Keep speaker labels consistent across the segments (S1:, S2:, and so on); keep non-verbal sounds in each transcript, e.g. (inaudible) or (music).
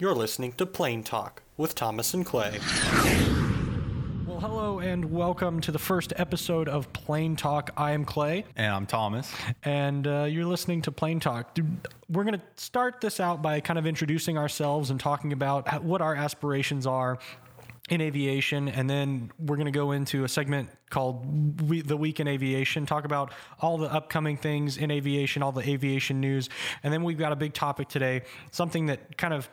S1: You're listening to Plain Talk with Thomas and Clay.
S2: Well, hello and welcome to the first episode of Plain Talk. I am Clay,
S3: And I'm Thomas.
S2: and uh, you're listening to Plain Talk. Dude, We're going to start this out by kind of introducing ourselves and talking about what our aspirations are in aviation, and then we're going to go into a segment called we, "The Week in Aviation," talk about all the upcoming things in aviation, all the aviation news, and then we've got a big topic today, something that kind of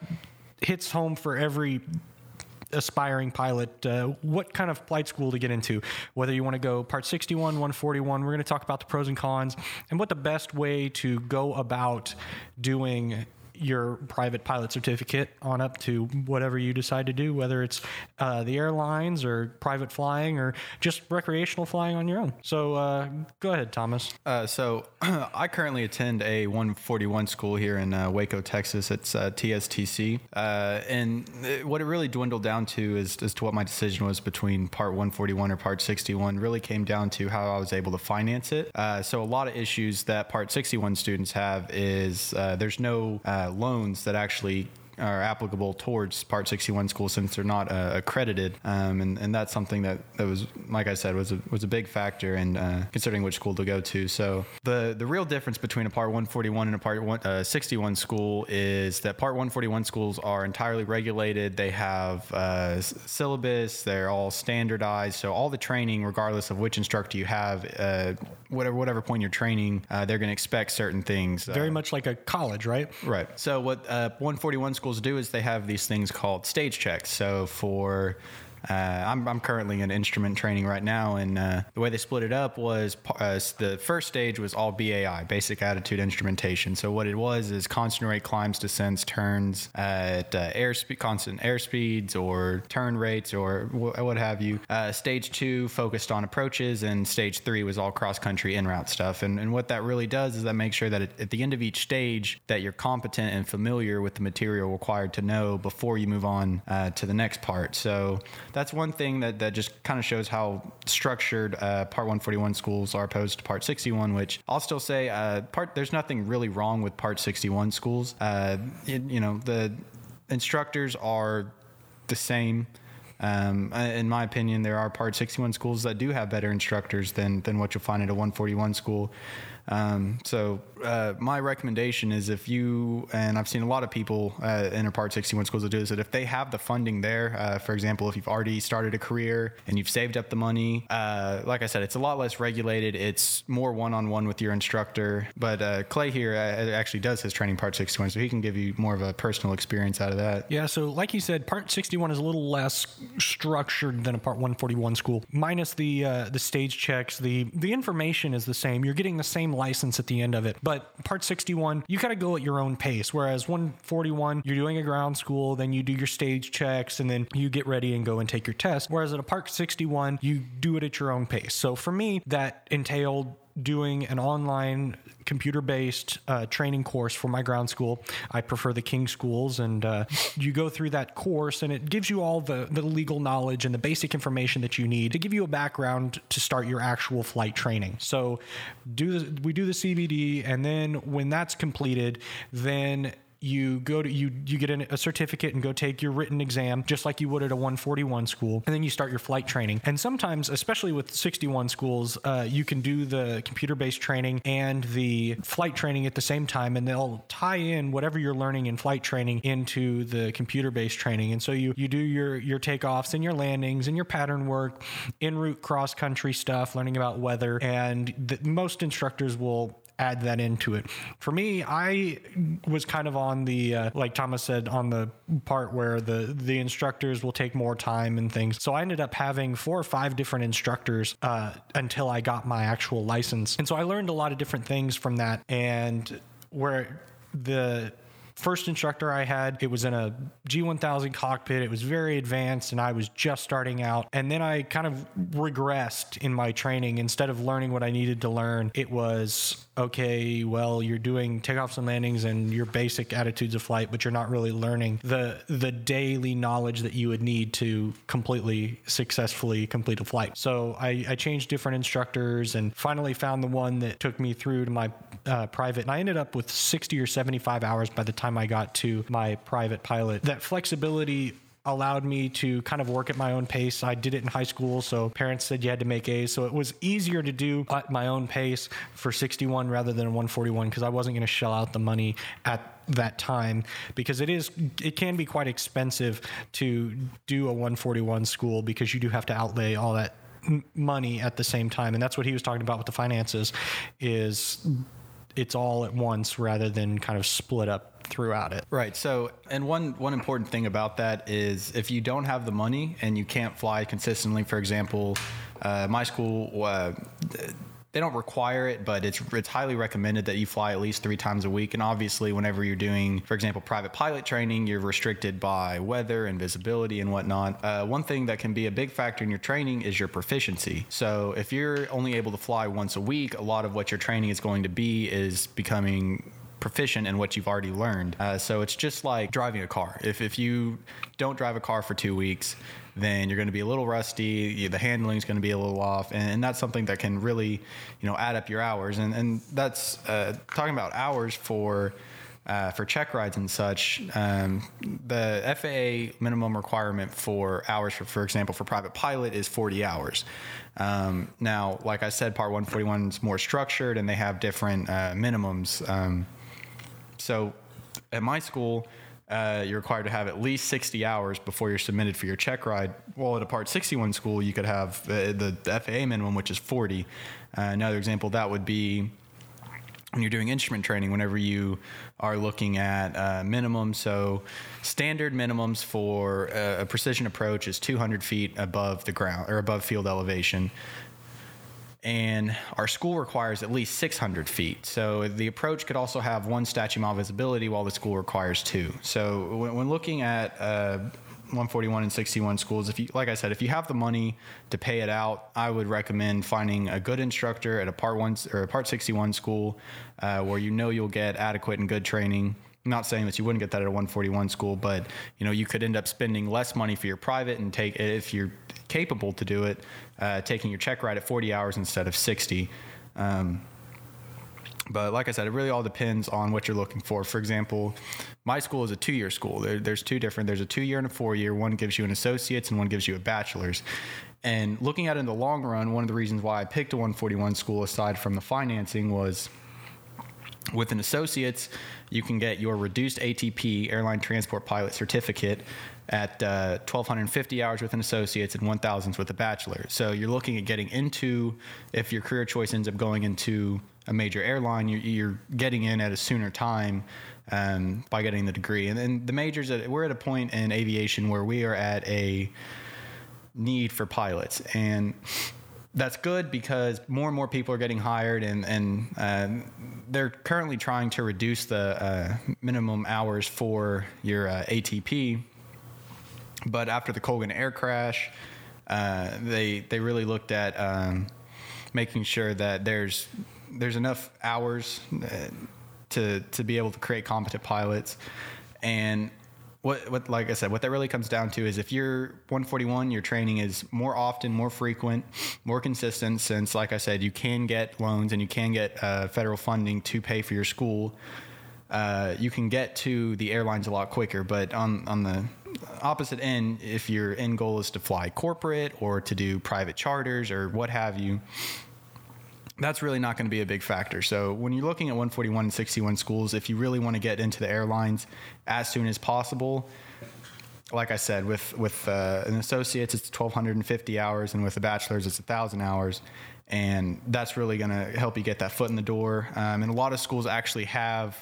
S2: hits home for every aspiring pilot uh, what kind of flight school to get into? Whether you want to go part 61 141 we're going to talk about the pros and cons and what the best way to go about doing your private pilot certificate on up to whatever you decide to do whether it's uh, the airlines or private flying or just recreational flying on your own so uh, go ahead thomas
S3: Uh, so (clears throat) I currently attend a 141 school here in uh, Waco, Texas. It's uh, TSTC. Uh, and what it really dwindled down to is as to what my decision was between part 141 or part 61 really came down to how I was able to finance it. So a lot of issues that part 61 students have is there's no loans that actually are applicable towards Part 61 schools since they're not uh, accredited, um, and and that's something that, that was, like I said, was a, was a big factor in uh, considering which school to go to. So the the real difference between a Part 141 and a Part one, uh, 61 school is that Part 141 schools are entirely regulated. They have uh, syllabus. They're all standardized. So all the training, regardless of which instructor you have, uh, whatever whatever point you're training, uh, they're going to expect certain things.
S2: very much like a college right
S3: Right. So what uh, 141 schools do is they have these things called stage checks. So for uh, I'm, I'm currently in instrument training right now, and uh, the way they split it up was uh, the first stage was all BAI, basic attitude instrumentation. So what it was is constant rate climbs, descents, turns at uh, airspeed, constant airspeeds or turn rates or wh- what have you. Uh, stage two focused on approaches, and stage three was all cross country en route stuff. And, and what that really does is that makes sure that at, at the end of each stage that you're competent and familiar with the material required to know before you move on uh, to the next part. So that's one thing that, that just kind of shows how structured uh, Part 141 schools are opposed to Part 61, which I'll still say uh, part there's nothing really wrong with Part 61 schools. Uh, it- you know the instructors are the same. Um, uh, in my opinion, there are Part 61 schools that do have better instructors than than what you'll find at a 141 school. Um, so uh, my recommendation is if you and I've seen a lot of people uh, enter Part 61 schools that do this. That if they have the funding there, uh, for example, if you've already started a career and you've saved up the money, uh, like I said, it's a lot less regulated. It's more one-on-one with your instructor. But uh, Clay here uh, actually does his training Part 61, so he can give you more of a personal experience out of that.
S2: Yeah, so like you said, Part 61 is a little less structured than a Part 141 school. Minus the the stage checks, the the information is the same. You're getting the same license at the end of it. But Part 61, you got to go at your own pace. Whereas 141, you're doing a ground school, then you do your stage checks, and then you get ready and go and take your test. Whereas at a Part 61, you do it at your own pace. So for me, that entailed doing an online computer based uh, training course for my ground school. I prefer the King schools, and uh, you go through that course, and it gives you all the, the legal knowledge and the basic information that you need to give you a background to start your actual flight training. So, do the, we do the CBT, and then when that's completed, then you go to you you get a certificate and go take your written exam just like you would at a 141 school. And then you start your flight training. And sometimes especially with 61 schools uh, you can do the computer based training and the flight training at the same time and they'll tie in whatever you're learning in flight training into the computer based training. And so you you do your your takeoffs and your landings and your pattern work en route cross country stuff learning about weather and the, most instructors will add that into it. For me, I was kind of on the uh, like Thomas said on the part where the the instructors will take more time and things. So I ended up having four or five different instructors uh, until I got my actual license, and so I learned a lot of different things from that. And where the first instructor I had, it was in a G1000 cockpit. It was very advanced and I was just starting out. And then I kind of regressed in my training. Instead of learning what I needed to learn, it was okay, well, you're doing takeoffs and landings and your basic attitudes of flight, but you're not really learning the the daily knowledge that you would need to completely successfully complete a flight. So I, I changed different instructors and finally found the one that took me through to my uh, private. And I ended up with 60 or 75 hours by the time time I got to my private pilot. That flexibility allowed me to kind of work at my own pace. I did it in high school, so parents said you had to make A's. So it was easier to do at my own pace for 61 rather than 141 because I wasn't going to shell out the money at that time because it is it can be quite expensive to do a 141 school because you do have to outlay all that money at the same time and that's what he was talking about with the finances is it's all at once rather than kind of split up throughout it.
S3: Right. So, and one one important thing about that is if you don't have the money and you can't fly consistently, for example, uh, my school. Uh, they don't require it, but it's it's highly recommended that you fly at least three times a week. And obviously, whenever you're doing, for example, private pilot training, you're restricted by weather and visibility and whatnot. Uh, one thing that can be a big factor in your training is your proficiency. So if you're only able to fly once a week, a lot of what your training is going to be is becoming proficient in what you've already learned. Uh, so it's just like driving a car. If, if you don't drive a car for two weeks, then you're going to be a little rusty. The handling is going to be a little off, and, and, that's something that can really, you know, add up your hours. And and that's uh, talking about hours for. Uh, for check rides and such, um, the FAA minimum requirement for hours, for, for example, for private pilot is 40 hours. Um, now, like I said, Part 141 is more structured and they have different uh, minimums. Um, so at my school, uh, you're required to have at least 60 hours before you're submitted for your check ride. Well, at a Part 61 school, you could have uh, the, FAA minimum, which is 40. Uh, another example that would be when you're doing instrument training, whenever you are looking at uh, minimums. So, standard minimums for a, a precision approach is 200 feet above the ground or above field elevation and our school requires at least 600 feet. So the approach could also have one statute mile visibility, while the school requires two. So when, when looking at uh, 141 and 61 schools, if you, like I said, if you have the money to pay it out, I would recommend finding a good instructor at a Part One or a Part 61 school, uh, where you know you'll get adequate and good training. Not saying that you wouldn't get that at a 141 school, but you know you could end up spending less money for your private and take if you're capable to do it, uh, taking your check ride at 40 hours instead of 60. Um, but like I said, it really all depends on what you're looking for. For example, my school is a two year school. There, there's two different, there's a two year and a four year. One gives you an associate's and one gives you a bachelor's. And looking at it in the long run, one of the reasons why I picked a 141 school aside from the financing was with an associate's, you can get your reduced ATP airline transport pilot certificate at uh, 1,250 hours with an associate's and 1,000 with a bachelor. So you're looking at getting into, if your career choice ends up going into a major airline, you're, you're getting in at a sooner time um, by getting the degree. And then the majors, we're at a point in aviation where we are at a need for pilots. And that's good because more and more people are getting hired, and and uh, they're currently trying to reduce the uh, minimum hours for your uh, ATP but after the Colgan air crash, uh, they they really looked at um, making sure that there's there's enough hours uh, to to be able to create competent pilots, and what what like I said, what that really comes down to is if you're 141, your training is more often, more frequent, more consistent. Since like I said, you can get loans and you can get uh, federal funding to pay for your school. Uh, you can get to the airlines a lot quicker, but on on the opposite end, if your end goal is to fly corporate or to do private charters or what have you, that's really not going to be a big factor. So when you're looking at 141 and 61 schools, if you really want to get into the airlines as soon as possible, like I said, with with uh, an associate's, it's 1,250 hours, and with a bachelor's, it's a 1,000 hours, and that's really going to help you get that foot in the door. Um, and a lot of schools actually have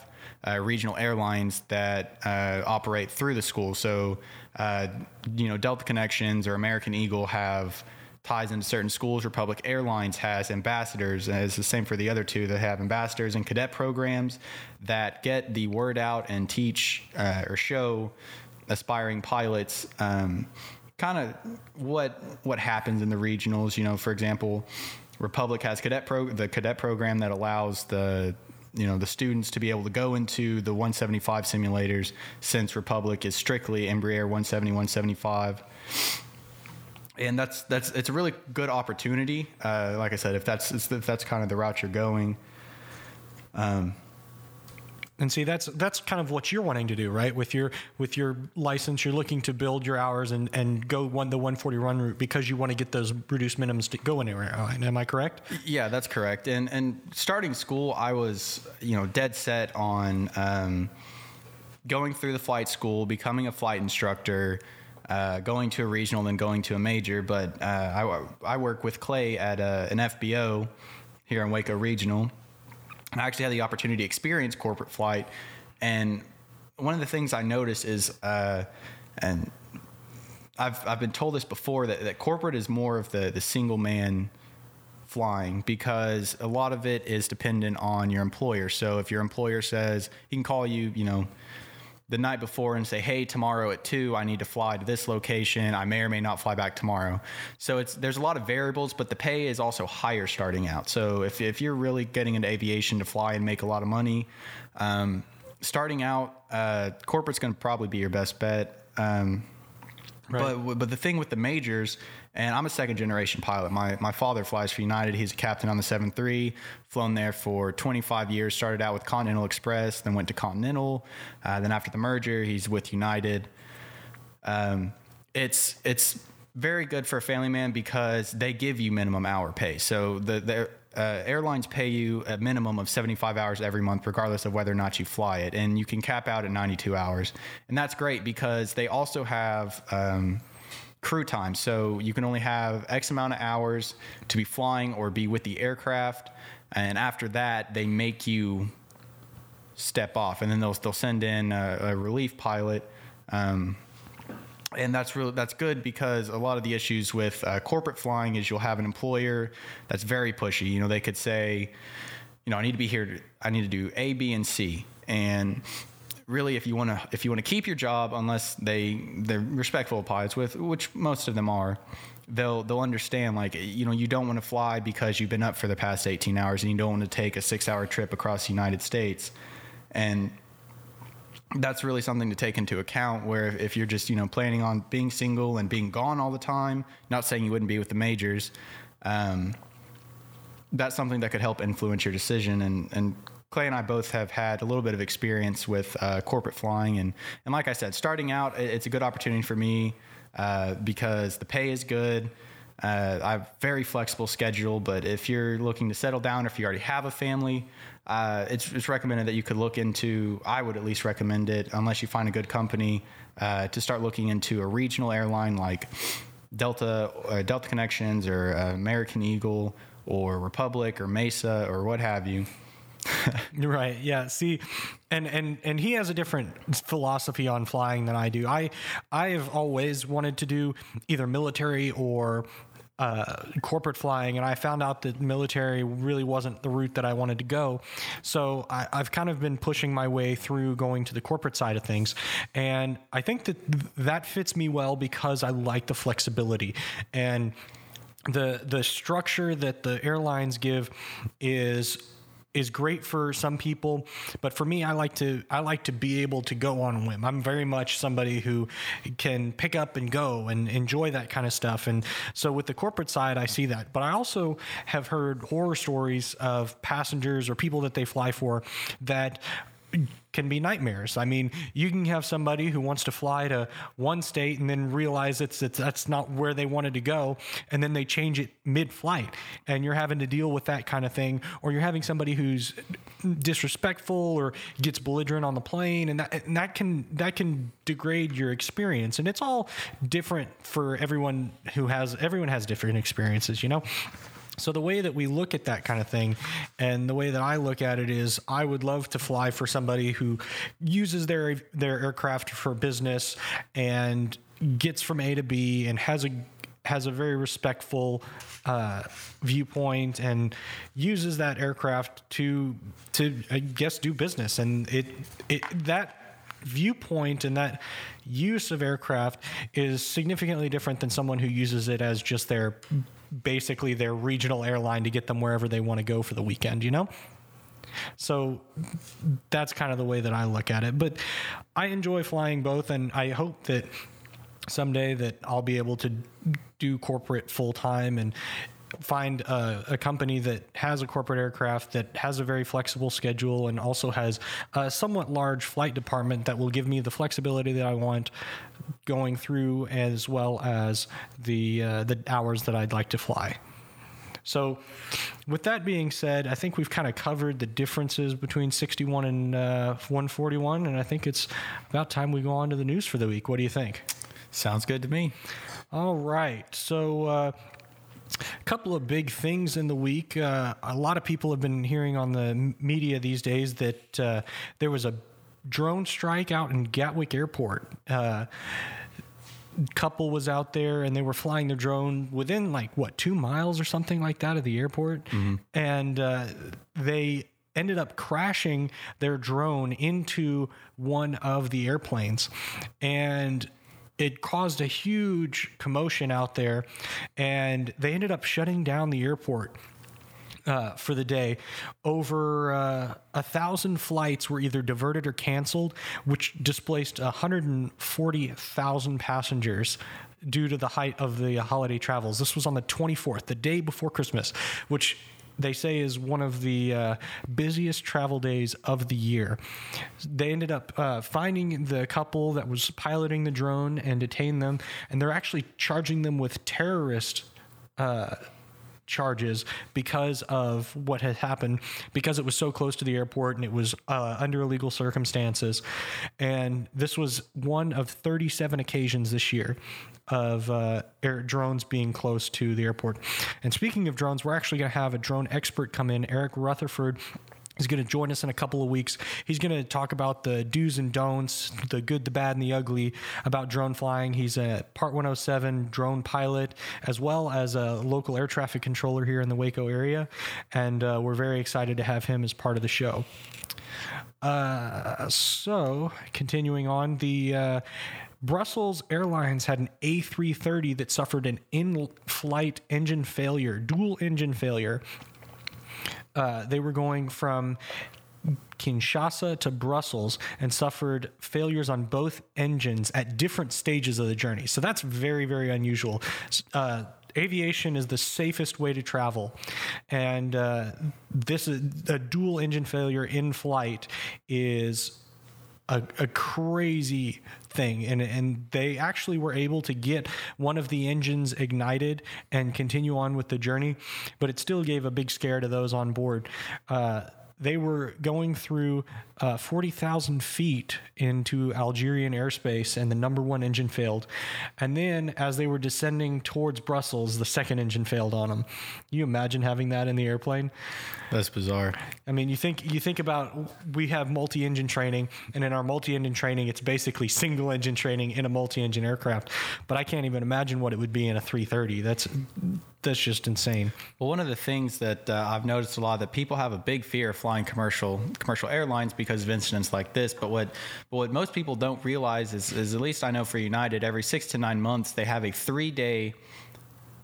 S3: uh, regional airlines that uh, operate through the school. So, uh, you know, Delta Connections or American Eagle have ties into certain schools. Republic Airlines has ambassadors, and it's the same for the other two that have ambassadors and cadet programs that get the word out and teach uh, or show aspiring pilots. Um, kind of what what happens in the regionals. You know, for example, Republic has cadet pro the cadet program that allows the you know the students to be able to go into the 175 simulators since Republic is strictly Embraer 170 175 and that's that's it's a really good opportunity uh, like I said if that's if that's kind of the route you're going um,
S2: And see, that's that's kind of what you're wanting to do, right? With your with your license, you're looking to build your hours and, and go one the 140 run route because you want to get those reduced minimums to go anywhere. Am I correct?
S3: Yeah, that's correct. And and starting school, I was you know dead set on um, going through the flight school, becoming a flight instructor. Uh, going to a regional, then going to a major. But uh, I, I work with Clay at uh, an FBO here in Waco Regional, I actually had the opportunity to experience corporate flight. And one of the things I noticed is, uh, and I've, I've been told this before, that, that corporate is more of the, the single man flying because a lot of it is dependent on your employer. So if your employer says he can call you, you know, the night before and say, "Hey, tomorrow at 2, I need to fly to this location. I may or may not fly back tomorrow." So it's there's a lot of variables, but the pay is also higher starting out. So if if you're really getting into aviation to fly and make a lot of money, um, starting out, uh, corporate's going to probably be your best bet. Um, Right. But but the thing with the majors, and I'm a second generation pilot. My my father flies for United. He's a captain on the 73. Flown there for 25 years. Started out with Continental Express, then went to Continental. Uh, then after the merger, he's with United. Um, it's it's very good for a family man because they give you minimum hour pay. So the the uh, airlines pay you a minimum of 75 hours every month, regardless of whether or not you fly it, and you can cap out at 92 hours, and that's great because they also have. Um, crew time. So you can only have X amount of hours to be flying or be with the aircraft. And after that, they make you step off. And then they'll, they'll send in a, a relief pilot. Um, and that's really that's good because a lot of the issues with uh, corporate flying is you'll have an employer that's very pushy. You know, they could say, you know, I need to be here. To, I need to do A, B, and C, and really, if you want to if you want to keep your job, unless they they're respectful of pilots, with which most of them are, they'll they'll understand like you know you don't want to fly because you've been up for the past 18 hours and you don't want to take a six hour trip across the United States, and that's really something to take into account where if you're just you know planning on being single and being gone all the time not saying you wouldn't be with the majors um, that's something that could help influence your decision. And and clay and i both have had a little bit of experience with uh, corporate flying. And and like i said starting out it's a good opportunity for me uh, because the pay is good uh, I have very flexible schedule, but if you're looking to settle down, if you already have a family, uh, it's, it's, recommended that you could look into. I would at least recommend it, unless you find a good company, uh, to start looking into a regional airline like Delta, uh, Delta Connections, or American Eagle, or Republic, or Mesa, or what have you. (laughs)
S2: right. Yeah. See, and and and he has a different philosophy on flying than I do. I I have always wanted to do either military or uh, corporate flying, and I found out that military really wasn't the route that I wanted to go. So I, have kind of been pushing my way through going to the corporate side of things, and I think that th- that fits me well because I like the flexibility and the the structure that the airlines give is is great for some people, but for me, I like to I like to be able to go on whim. I'm very much somebody who can pick up and go and enjoy that kind of stuff. And so with the corporate side, I see that. But I also have heard horror stories of passengers or people that they fly for that can be nightmares. I mean, you can have somebody who wants to fly to one state and then realize it's, it's that's not where they wanted to go, and then they change it mid-flight, and you're having to deal with that kind of thing. Or you're having somebody who's disrespectful or gets belligerent on the plane, and that and that can that can degrade your experience. And it's all different for everyone who has everyone has different experiences, you know. So the way that we look at that kind of thing, and the way that I look at it is, I would love to fly for somebody who uses their their aircraft for business and gets from A to B and has a has a very respectful uh, viewpoint and uses that aircraft to to I guess do business. And it it that viewpoint and that use of aircraft is significantly different than someone who uses it as just their basically their regional airline to get them wherever they want to go for the weekend, you know? So that's kind of the way that I look at it. But I enjoy flying both, and I hope that someday that I'll be able to do corporate full time and find a, a, company that has a corporate aircraft that has a very flexible schedule and also has a somewhat large flight department that will give me the flexibility that I want going through as well as the uh, the hours that I'd like to fly. So, with that being said, I think we've kind of covered the differences between 61 and uh, 141, and I think it's about time we go on to the news for the week. What do you think?
S3: Sounds good to me.
S2: All right. So, uh, a couple of big things in the week. Uh, a lot of people have been hearing on the media these days that uh, there was a drone strike out in Gatwick Airport. Uh, couple was out there and they were flying their drone within like what two miles or something like that of the airport, mm-hmm. and uh, they ended up crashing their drone into one of the airplanes, and it caused a huge commotion out there, and they ended up shutting down the airport. Uh, for the day. Over uh, a thousand flights were either diverted or canceled, which displaced 140,000 passengers due to the height of the holiday travels. This was on the 24th, the day before Christmas, which they say is one of the uh, busiest travel days of the year. They ended up uh, finding the couple that was piloting the drone and detained them, and they're actually charging them with terrorist. Uh, charges because of what had happened because it was so close to the airport and it was uh, under illegal circumstances and this was one of 37 occasions this year of uh, air drones being close to the airport. And speaking of drones, we're actually going to have a drone expert come in, Eric Rutherford. He's going to join us in a couple of weeks. He's going to talk about the do's and don'ts, the good, the bad, and the ugly about drone flying. He's a Part 107 drone pilot, as well as a local air traffic controller here in the Waco area. And uh, we're very excited to have him as part of the show. Uh, so, continuing on, the uh, Brussels Airlines had an A330 that suffered an in flight engine failure, dual engine failure. Uh, they were going from Kinshasa to Brussels and suffered failures on both engines at different stages of the journey. So that's very, very unusual. Uh, aviation is the safest way to travel, and uh, this is a dual engine failure in flight is a, a crazy thing. And and they actually were able to get one of the engines ignited and continue on with the journey but it still gave a big scare to those on board. Uh, they were going through uh, 40,000 feet into Algerian airspace, and the number one engine failed. And then, as they were descending towards Brussels, the second engine failed on them. You imagine having that in the airplane?
S3: That's bizarre.
S2: I mean, you think you think about we have multi-engine training, and in our multi-engine training, it's basically single-engine training in a multi-engine aircraft. But I can't even imagine what it would be in a 330. That's that's just insane.
S3: Well, one of the things that uh, I've noticed a lot that people have a big fear of flying commercial commercial airlines because of incidents like this. But what but what most people don't realize is, is at least I know for United, every six to nine months they have a three day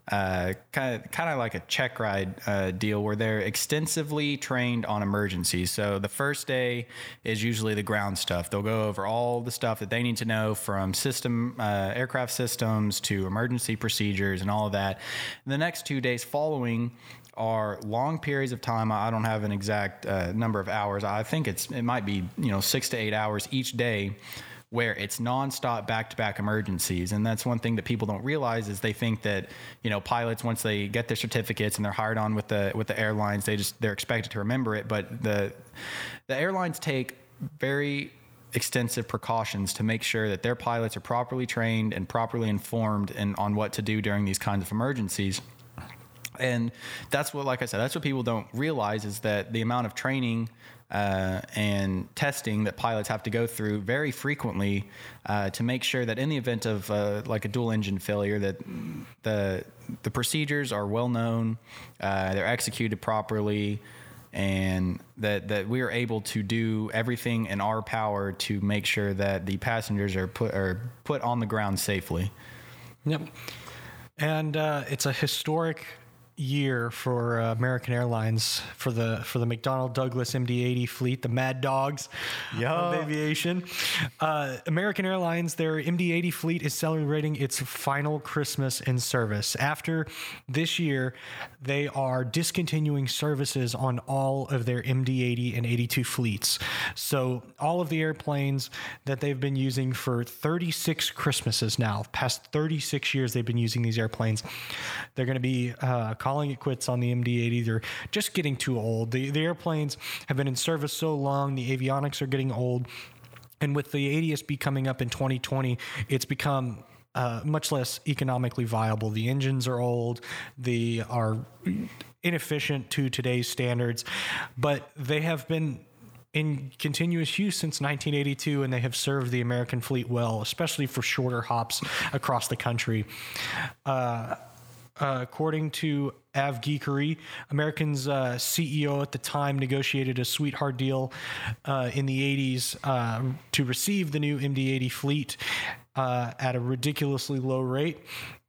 S3: kind of kind of like a check ride uh, deal where they're extensively trained on emergencies. So the first day is usually the ground stuff. They'll go over all the stuff that they need to know from system uh, aircraft systems to emergency procedures and all of that. And the next two days following are long periods of time. I don't have an exact uh, number of hours. I think it's it might be you know six to eight hours each day where it's nonstop back-to-back emergencies and that's one thing that people don't realize is they think that you know pilots once they get their certificates and they're hired on with the with the airlines they just they're expected to remember it but the the airlines take very extensive precautions to make sure that their pilots are properly trained and properly informed and on what to do during these kinds of emergencies and that's what like i said that's what people don't realize is that the amount of training uh, and testing that pilots have to go through very frequently uh, to make sure that in the event of uh, like a dual engine failure that the the procedures are well known uh, they're executed properly and that that we are able to do everything in our power to make sure that the passengers are put are put on the ground safely.
S2: Yep. And uh, it's a historic year for uh, American Airlines for the for the McDonnell Douglas MD-80 fleet, the Mad Dogs of aviation. Uh, American Airlines, their MD-80 fleet is celebrating its final Christmas in service. After this year, they are discontinuing services on all of their MD-80 and 82 fleets. So all of the airplanes that they've been using for 36 Christmases now, past 36 years, they've been using these airplanes. They're going to be uh, calling it quits on the MD-80. They're just getting too old. The, the airplanes have been in service so long. The avionics are getting old. And with the ADSB coming up in 2020, it's become uh, much less economically viable. The engines are old. They are inefficient to today's standards, but they have been in continuous use since 1982, and they have served the American fleet well, especially for shorter hops across the country. Uh, uh, according to Av Geekery, American's uh, CEO at the time negotiated a sweetheart deal uh, in the 80s uh, to receive the new MD-80 fleet uh, at a ridiculously low rate,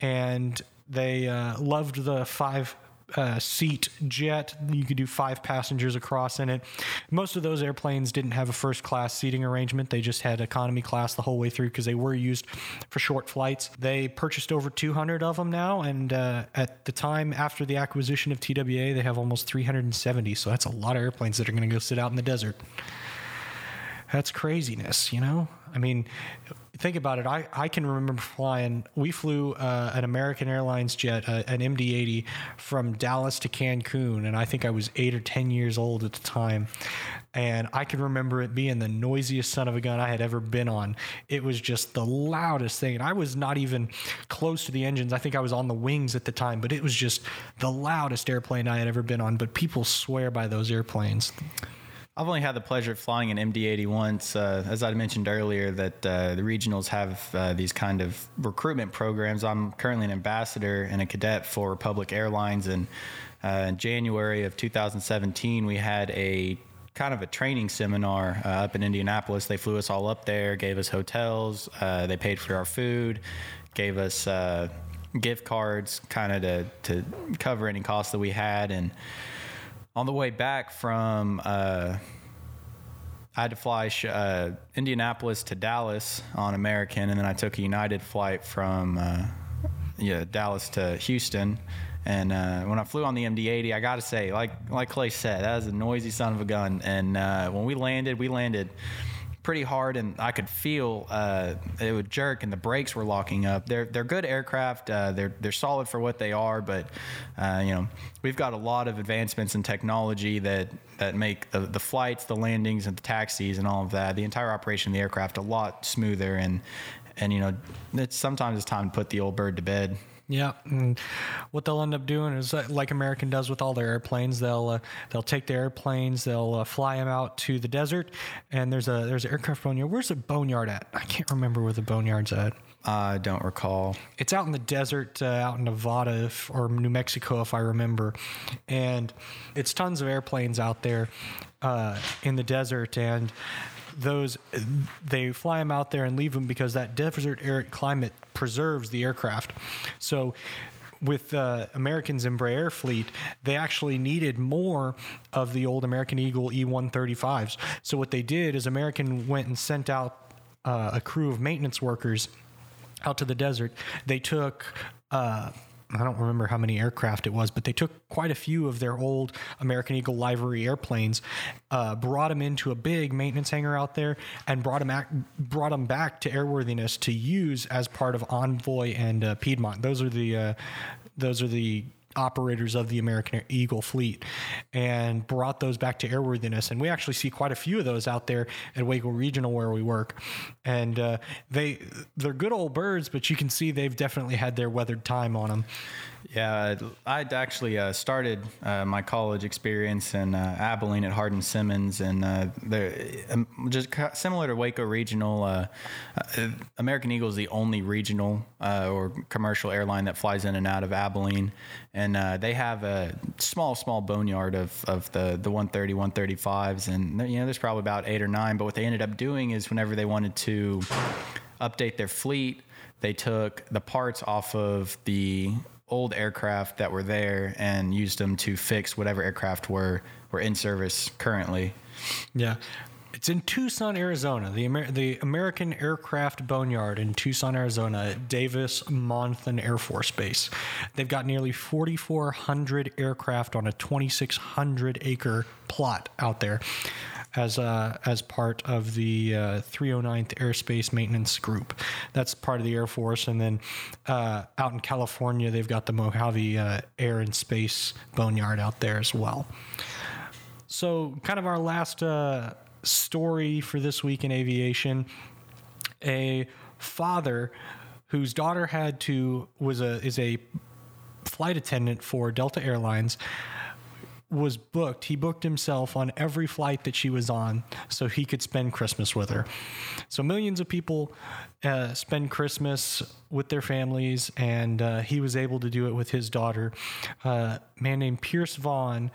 S2: and they loved the five uh, seat jet. You could do five passengers across in it. Most of those airplanes didn't have a first class seating arrangement. They just had economy class the whole way through because they were used for short flights. They purchased over 200 of them now, and uh, at the time after the acquisition of TWA, they have almost 370. So that's a lot of airplanes that are going to go sit out in the desert. That's craziness, you know? I mean, think about it. I, I can remember flying, we flew uh, an American Airlines jet, uh, an MD 80, from Dallas to Cancun, and I think I was eight or 10 years old at the time. And I can remember it being the noisiest son of a gun I had ever been on. It was just the loudest thing. And I was not even close to the engines. I think I was on the wings at the time, but it was just the loudest airplane I had ever been on. But people swear by those airplanes.
S3: I've only had the pleasure of flying an MD-80 once. Uh, as I mentioned earlier, that uh, the regionals have uh, these kind of recruitment programs. I'm currently an ambassador and a cadet for Republic Airlines, and uh, in January of 2017, we had a kind of a training seminar uh, up in Indianapolis. They flew us all up there, gave us hotels, uh, they paid for our food, gave us gift cards, kind of to to cover any costs that we had, and on the way back from uh, I had to fly uh, Indianapolis to Dallas on American, and then I took a United flight from uh, yeah Dallas to Houston. And uh, when I flew on the MD-80, I got to say, like like Clay said, that was a noisy son of a gun. And uh, when we landed, we landed pretty hard, and I could feel uh, it would jerk, and the brakes were locking up. They're they're good aircraft. Uh, they're they're solid for what they are, but uh, you know we've got a lot of advancements in technology that that make the, the flights, the landings, and the taxis, and all of that, the entire operation of the aircraft a lot smoother. And and you know it's sometimes it's time to put the old bird to bed.
S2: Yeah, and what they'll end up doing is uh, like American does with all their airplanes. They'll uh, they'll take the airplanes, they'll uh, fly them out to the desert, and there's a there's an aircraft boneyard. Where's the boneyard at? I can't remember where the boneyard's at.
S3: I don't recall.
S2: It's out in the desert, uh, out in Nevada if, or New Mexico, if I remember. And it's tons of airplanes out there uh, in the desert, and those they fly them out there and leave them because that desert air climate preserves the aircraft. So with uh, American's Embraer fleet, they actually needed more of the old American Eagle E135s. So what they did is American went and sent out uh, a crew of maintenance workers out to the desert. They took uh, I don't remember how many aircraft it was, but they took quite a few of their old American Eagle livery airplanes, uh, brought them into a big maintenance hangar out there, and brought them back, brought them back to airworthiness to use as part of Envoy and uh, Piedmont. Those are the uh, those are the operators of the American Eagle fleet and brought those back to airworthiness. And we actually see quite a few of those out there at Waco Regional where we work. And uh, they they're good old birds, but you can see they've definitely had their weathered time on them.
S3: Yeah, I'd actually uh, started uh, my college experience in uh, Abilene at Hardin Simmons, and uh, um, just similar to Waco Regional, uh, American Eagle is the only regional or commercial airline that flies in and out of Abilene, and uh, they have a small, small boneyard of, of the the 130, 135s, and you know there's probably about eight or nine. But what they ended up doing is whenever they wanted to update their fleet, they took the parts off of the old aircraft that were there and used them to fix whatever aircraft were were in service currently.
S2: Yeah. It's in Tucson, Arizona, the Amer- the American Aircraft Boneyard in Tucson, Arizona, Davis Monthan Air Force Base. They've got nearly 4,400 aircraft on a 2,600 acre plot out there as uh, as part of the uh, 309th Aerospace Maintenance Group. That's part of the Air Force, and then uh, out in California, they've got the Mojave uh, Air and Space Boneyard out there as well. So, kind of our last uh, story for this week in aviation a father whose daughter had to was a is a flight attendant for Delta Airlines was booked. He booked himself on every flight that she was on so he could spend Christmas with her. So millions of people uh, spend Christmas with their families, and uh, he was able to do it with his daughter. Uh, a man named Pierce Vaughn.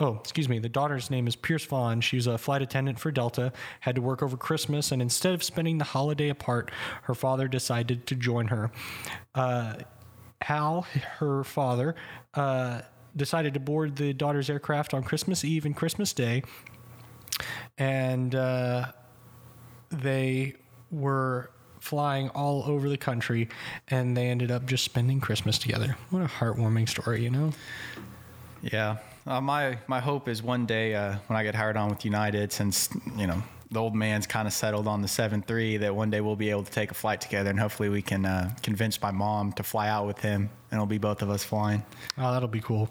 S2: Oh, excuse me. The daughter's name is Pierce Vaughn. She was a flight attendant for Delta, had to work over Christmas, and instead of spending the holiday apart, her father decided to join her. Uh, Hal, her father, uh, decided to board the daughter's aircraft on Christmas Eve and Christmas Day, and uh, they were flying all over the country, and they ended up just spending Christmas together. What a heartwarming story, you know?
S3: Yeah. Uh, my my hope is one day uh, when I get hired on with United, since you know the old man's kind of settled on the seven three, that one day we'll be able to take a flight together, and hopefully we can uh, convince my mom to fly out with him, and it'll be both of us flying.
S2: Oh, that'll be cool.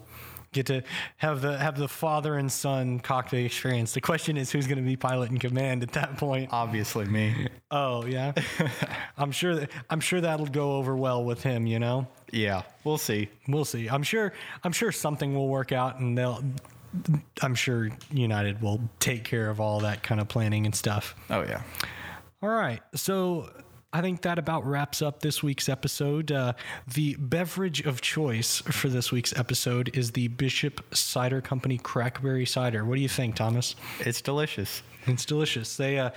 S2: Get to have the have the father and son cockpit experience. The question is, who's going to be pilot in command at that point?
S3: Obviously, me.
S2: Oh yeah, (laughs) I'm sure that I'm sure that'll go over well with him. You know.
S3: Yeah, we'll see.
S2: We'll see. I'm sure. I'm sure something will work out, and they'll. I'm sure United will take care of all that kind of planning and stuff.
S3: Oh yeah.
S2: All right. So I think that about wraps up this week's episode. Uh, the beverage of choice for this week's episode is the Bishop Cider Company Crackberry Cider. What do you think, Thomas?
S3: It's delicious.
S2: It's delicious. They uh,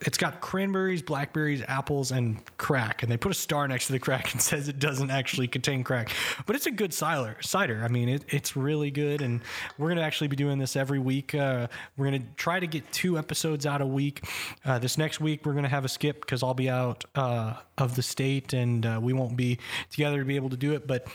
S2: it's got cranberries, blackberries, apples, and crack. And they put a star next to the crack and (laughs) says it doesn't actually contain crack. But it's a good cider. Cider. I mean, it, it's really good. And we're going to actually be doing this every week. Uh, we're going to try to get two episodes out a week. Uh, this next week, we're going to have a skip because I'll be out uh, of the state and uh, we won't be together to be able to do it. But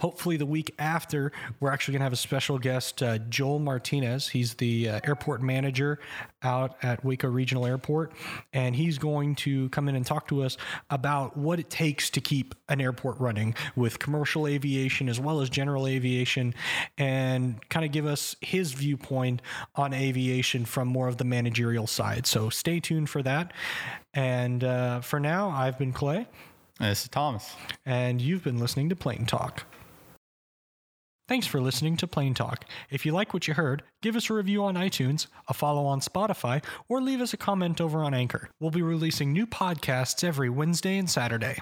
S2: Hopefully, the week after, we're actually going to have a special guest, uh, Joel Martinez. He's the uh, airport manager out at Waco Regional Airport, and he's going to come in and talk to us about what it takes to keep an airport running with commercial aviation as well as general aviation, and kind of give us his viewpoint on aviation from more of the managerial side. So, stay tuned for that. And uh, for now, I've been Clay.
S3: Uh, this is Thomas.
S2: And you've been listening to Plain Talk. Thanks for listening to Plain Talk. If you like what you heard, give us a review on iTunes, a follow on Spotify, or leave us a comment over on Anchor. We'll be releasing new podcasts every Wednesday and Saturday.